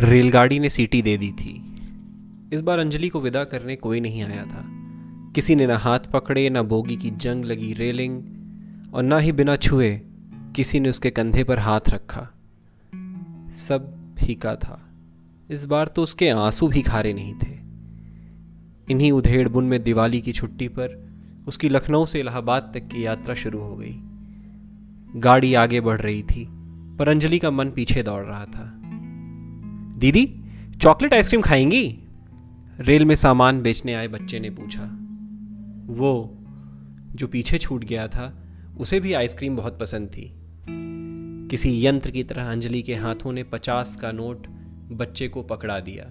रेलगाड़ी ने सीटी दे दी थी। इस बार अंजलि को विदा करने कोई नहीं आया था। किसी ने ना हाथ पकड़े, ना बोगी की जंग लगी रेलिंग, और ना ही बिना छुए किसी ने उसके कंधे पर हाथ रखा। सब फीका था। इस बार तो उसके आँसू भी खारे नहीं थे। इन्हीं उधेड़ बुन में दिवाली की छुट्टी पर उसकी लखनऊ से इलाहाबाद तक की यात्रा शुरू हो गई। गाड़ी आगे बढ़ रही थी, पर अंजलि का मन पीछे दौड़ रहा था। दीदी, चॉकलेट आइसक्रीम खाएँगी? रेल में सामान बेचने आए बच्चे ने पूछा। वो, जो पीछे छूट गया था, उसे भी आइसक्रीम बहुत पसंद थी। किसी यंत्र की तरह अंजलि के हाथों ने पचास का नोट बच्चे को पकड़ा दिया।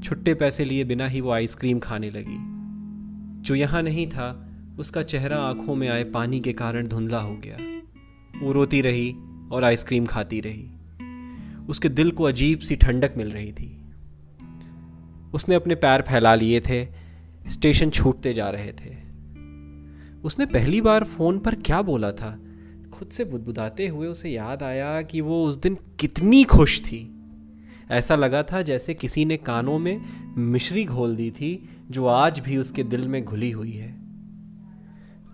छुट्टे पैसे लिए बिना ही वो आइसक्रीम खाने लगी। जो यहाँ नहीं था, उसका चेहरा आँखों में आए पानी के कारण धुंधला हो गया। वो रोती रही और आइसक्रीम खाती रही। उसके दिल को अजीब सी ठंडक मिल रही थी। उसने अपने पैर फैला लिए थे, स्टेशन छूटते जा रहे थे। उसने पहली बार फ़ोन पर क्या बोला था? खुद से बुदबुदाते हुए उसे याद आया कि वो उस दिन कितनी खुश थी। ऐसा लगा था जैसे किसी ने कानों में मिश्री घोल दी थी, जो आज भी उसके दिल में घुली हुई है।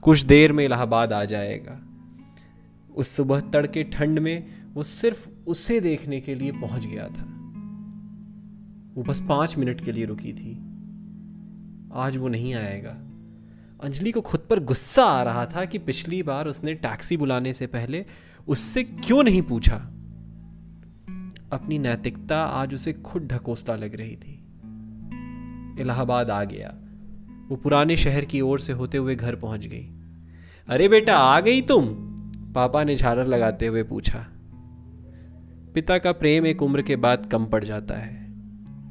कुछ देर में इलाहाबाद आ जाएगा। उस सुबह तड़के ठंड में वो सिर्फ़ उसे देखने के लिए पहुँच गया था। वो बस पाँच मिनट के लिए रुकी थी। आज वो नहीं आएगा। अंजलि को खुद पर गुस्सा आ रहा था कि पिछली बार उसने टैक्सी बुलाने से पहले उससे क्यों नहीं पूछा। अपनी नैतिकता आज उसे खुद ढकोसला लग रही थी। इलाहाबाद आ गया। वो पुराने शहर की ओर से होते हुए घर पहुँच गई। अरे बेटा, आ गई तुम? पापा ने झालर लगाते हुए पूछा। पिता का प्रेम एक उम्र के बाद कम पड़ जाता है।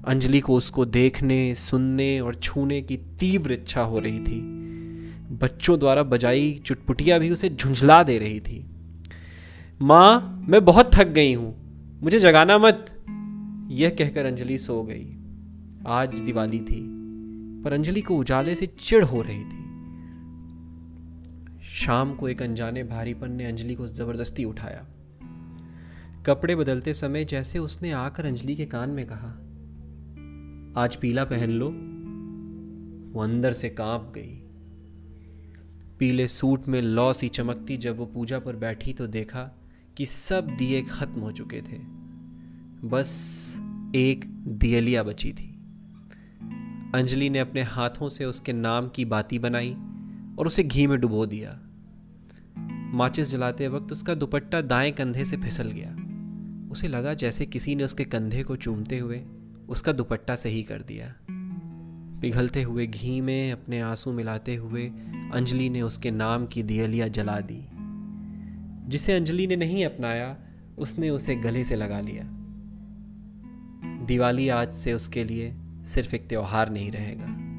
अंजलि को उसको देखने, सुनने और छूने की तीव्र इच्छा हो रही थी। बच्चों द्वारा बजाई चुटपुटिया भी उसे झुंझला दे रही थी। माँ, मैं बहुत थक गई हूँ। मुझे जगाना मत। यह कहकर अंजलि सो गई। आज दिवाली थी, पर अंजलि को उजाले से चिढ़ हो रही थी। शाम को एक अनजाने भारीपन ने अंजलि को ज़बरदस्ती उठाया। कपड़े बदलते समय जैसे उसने आकर अंजलि के कान में कहा, आज पीला पहन लो। वो अंदर से काँप गई। पीले सूट में लौ सी चमकती जब वो पूजा पर बैठी तो देखा कि सब दिए खत्म हो चुके थे। बस एक दियलिया बची थी। अंजलि ने अपने हाथों से उसके नाम की बाती बनाई और उसे घी में डुबो दिया। माचिस जलाते वक्त उसका दुपट्टा दाएँ कंधे से फिसल गया। उसे लगा जैसे किसी ने उसके कंधे को चूमते हुए उसका दुपट्टा सही कर दिया। पिघलते हुए घी में अपने आँसू मिलाते हुए अंजलि ने उसके नाम की दियलिया जला दी। जिसे अंजलि ने नहीं अपनाया, उसने उसे गले से लगा लिया। दिवाली आज से उसके लिए सिर्फ़ एक त्यौहार नहीं रहेगा।